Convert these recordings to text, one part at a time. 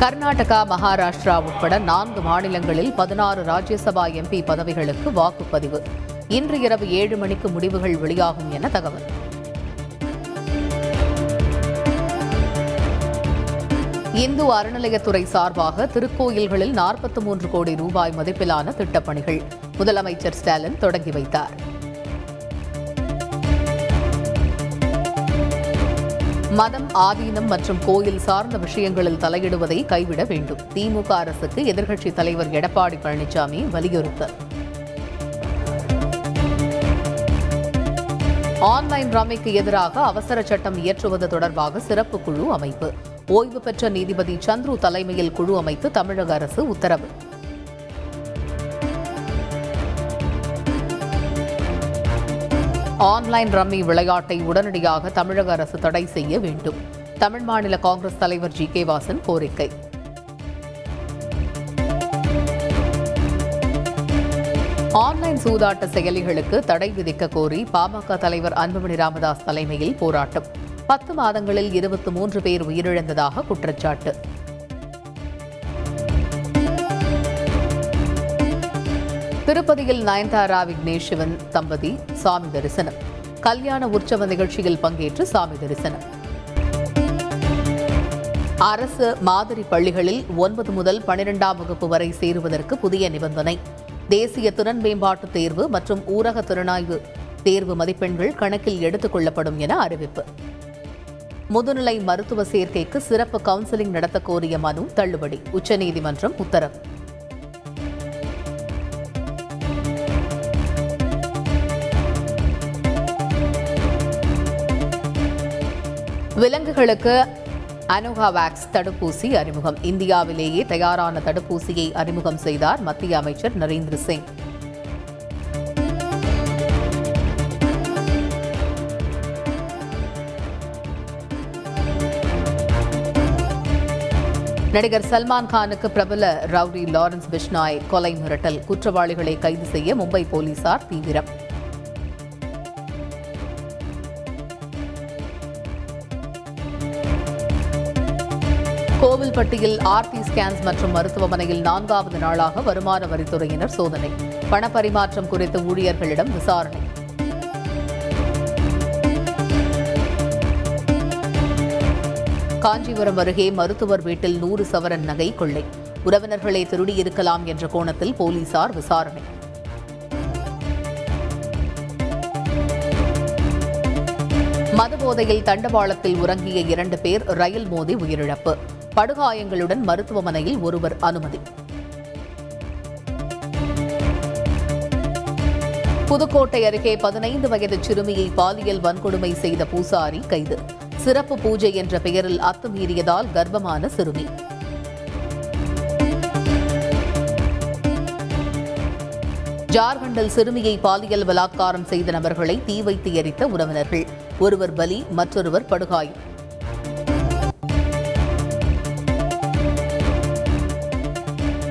கர்நாடகா மகாராஷ்டிரா உட்பட நான்கு மாநிலங்களில் பதினாறு ராஜ்யசபா எம்பி பதவிகளுக்கு வாக்குப்பதிவு. இன்று இரவு ஏழு மணிக்கு முடிவுகள் வெளியாகும் என தகவல். இந்து அறநிலையத்துறை சார்பாக திருக்கோயில்களில் நாற்பத்தி மூன்று கோடி ரூபாய் மதிப்பிலான திட்டப்பணிகள். முதலமைச்சர் ஸ்டாலின் தொடங்கி வைத்தார். மதம் ஆதீனம் மற்றும் கோயில் சார்ந்த விஷயங்களில் தலையிடுவதை கைவிட வேண்டும். திமுக அரசுக்கு எதிர்க்கட்சித் தலைவர் எடப்பாடி பழனிசாமி வலியுறுத்தல். ஆன்லைன் ரம்மிக்கு எதிராக அவசர சட்டம் இயற்றுவது தொடர்பாக சிறப்பு குழு அமைப்பு. ஓய்வு பெற்ற நீதிபதி சந்துரு தலைமையில் குழு அமைத்து தமிழக அரசு உத்தரவு. ஆன்லைன் ரம்மி விளையாட்டை உடனடியாக தமிழக அரசு தடை செய்ய வேண்டும். தமிழ் மாநில காங்கிரஸ் தலைவர் ஜி. கே. வாசன் கோரிக்கை. ஆன்லைன் சூதாட்ட செயலிகளுக்கு தடை விதிக்க கோரி பாமக தலைவர் அன்புமணி ராமதாஸ் தலைமையில் போராட்டம். பத்து மாதங்களில் இருபத்தி மூன்று பேர் உயிரிழந்ததாக குற்றச்சாட்டு. திருப்பதியில் நயன்தாரா விக்னேஷ் சிவன் தம்பதி சாமி தரிசனம். கல்யாண உற்சவ நிகழ்ச்சியில் பங்கேற்று சாமி தரிசனம். அரசு மாதிரி பள்ளிகளில் ஒன்பது முதல் பனிரெண்டாம் வகுப்பு வரை சேருவதற்கு புதிய நிபந்தனை. தேசிய திறன் மேம்பாட்டு தேர்வு மற்றும் ஊரக திறனாய்வு தேர்வு மதிப்பெண்கள் கணக்கில் எடுத்துக் கொள்ளப்படும் என அறிவிப்பு. முதுநிலை மருத்துவ சேர்க்கைக்கு சிறப்பு கவுன்சிலிங் நடத்த கோரிய மனு தள்ளுபடி உச்சநீதிமன்றம் உத்தரவு. விலங்குகளுக்கு அனோகாவேக்ஸ் தடுப்பூசி அறிமுகம். இந்தியாவிலேயே தயாரான தடுப்பூசியை அறிமுகம் செய்தார் மத்திய அமைச்சர் நரேந்திர சிங். நடிகர் சல்மான் கானுக்கு பிரபல ரவுடி லாரன்ஸ் பிஷ்னாய் கொலை மிரட்டல். குற்றவாளிகளை கைது செய்ய மும்பை போலீசார் தீவிரம். கோவில்பட்டியில் ஆர்டி ஸ்கேன்ஸ் மற்றும் மருத்துவமனையில் நான்காவது நாளாக வருமான வரித்துறையினர் சோதனை. பணப்பரிமாற்றம் குறித்து ஊழியர்களிடம் விசாரணை. காஞ்சிபுரம் அருகே மருத்துவர் வீட்டில் நூறு சவரன் நகை கொள்ளை. உறவினர்களை திருடியிருக்கலாம் என்ற கோணத்தில் போலீசார் விசாரணை. மதுபோதையில் தண்டவாளத்தில் உறங்கிய இரண்டு பேர் ரயில் மோதி உயிரிழப்பு. படுகாயங்களுடன் மருத்துவமனையில் ஒருவர் அனுமதி. புதுக்கோட்டை அருகே பதினைந்து வயது சிறுமியை பாலியல் வன்கொடுமை செய்த பூசாரி கைது. சிறப்பு பூஜை என்ற பெயரில் அத்துமீறியதால் கர்ப்பமான சிறுமி. ஜார்க்கண்டில் சிறுமியை பாலியல் பலாத்காரம் செய்த நபர்களை தீ வைத்து எரித்த உறவினர்கள். ஒருவர் பலி மற்றொருவர் படுகாயம்.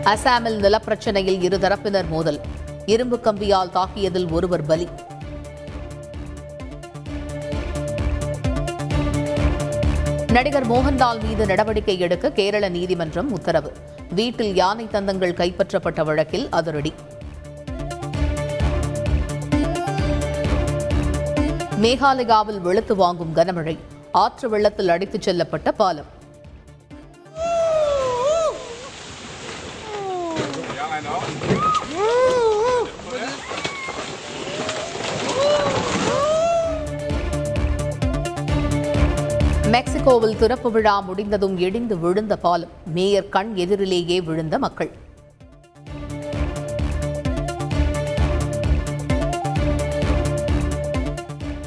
அசாமில் நிலப்பிரச்சனையில் இருதரப்பினர் மோதல். இரும்பு கம்பியால் தாக்கியதில் ஒருவர் பலி. நடிகர் மோகன்லால் மீது நடவடிக்கை எடுக்க கேரள நீதிமன்றம் உத்தரவு. வீட்டில் யானை தந்தங்கள் கைப்பற்றப்பட்ட வழக்கில் அதிரடி. மேகாலயாவில் வெளுத்து வாங்கும் கனமழை. ஆற்று வெள்ளத்தில் அடித்துச் செல்லப்பட்ட பாலம். மெக்சிகோவில் திறப்பு விழா முடிந்ததும் இடிந்து விழுந்த பாலம். மேயர் கண் எதிரிலேயே விழுந்த மக்கள்.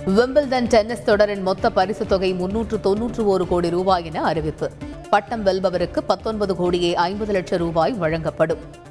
விம்பிள்டன் டென்னிஸ் தொடரின் மொத்த பரிசு தொகை முன்னூற்று தொன்னூற்று ஒரு கோடி ரூபாய் என அறிவிப்பு. பட்டம் வெல்பவருக்கு பத்தொன்பது கோடியே ஐம்பது லட்சம் ரூபாய் வழங்கப்படும்.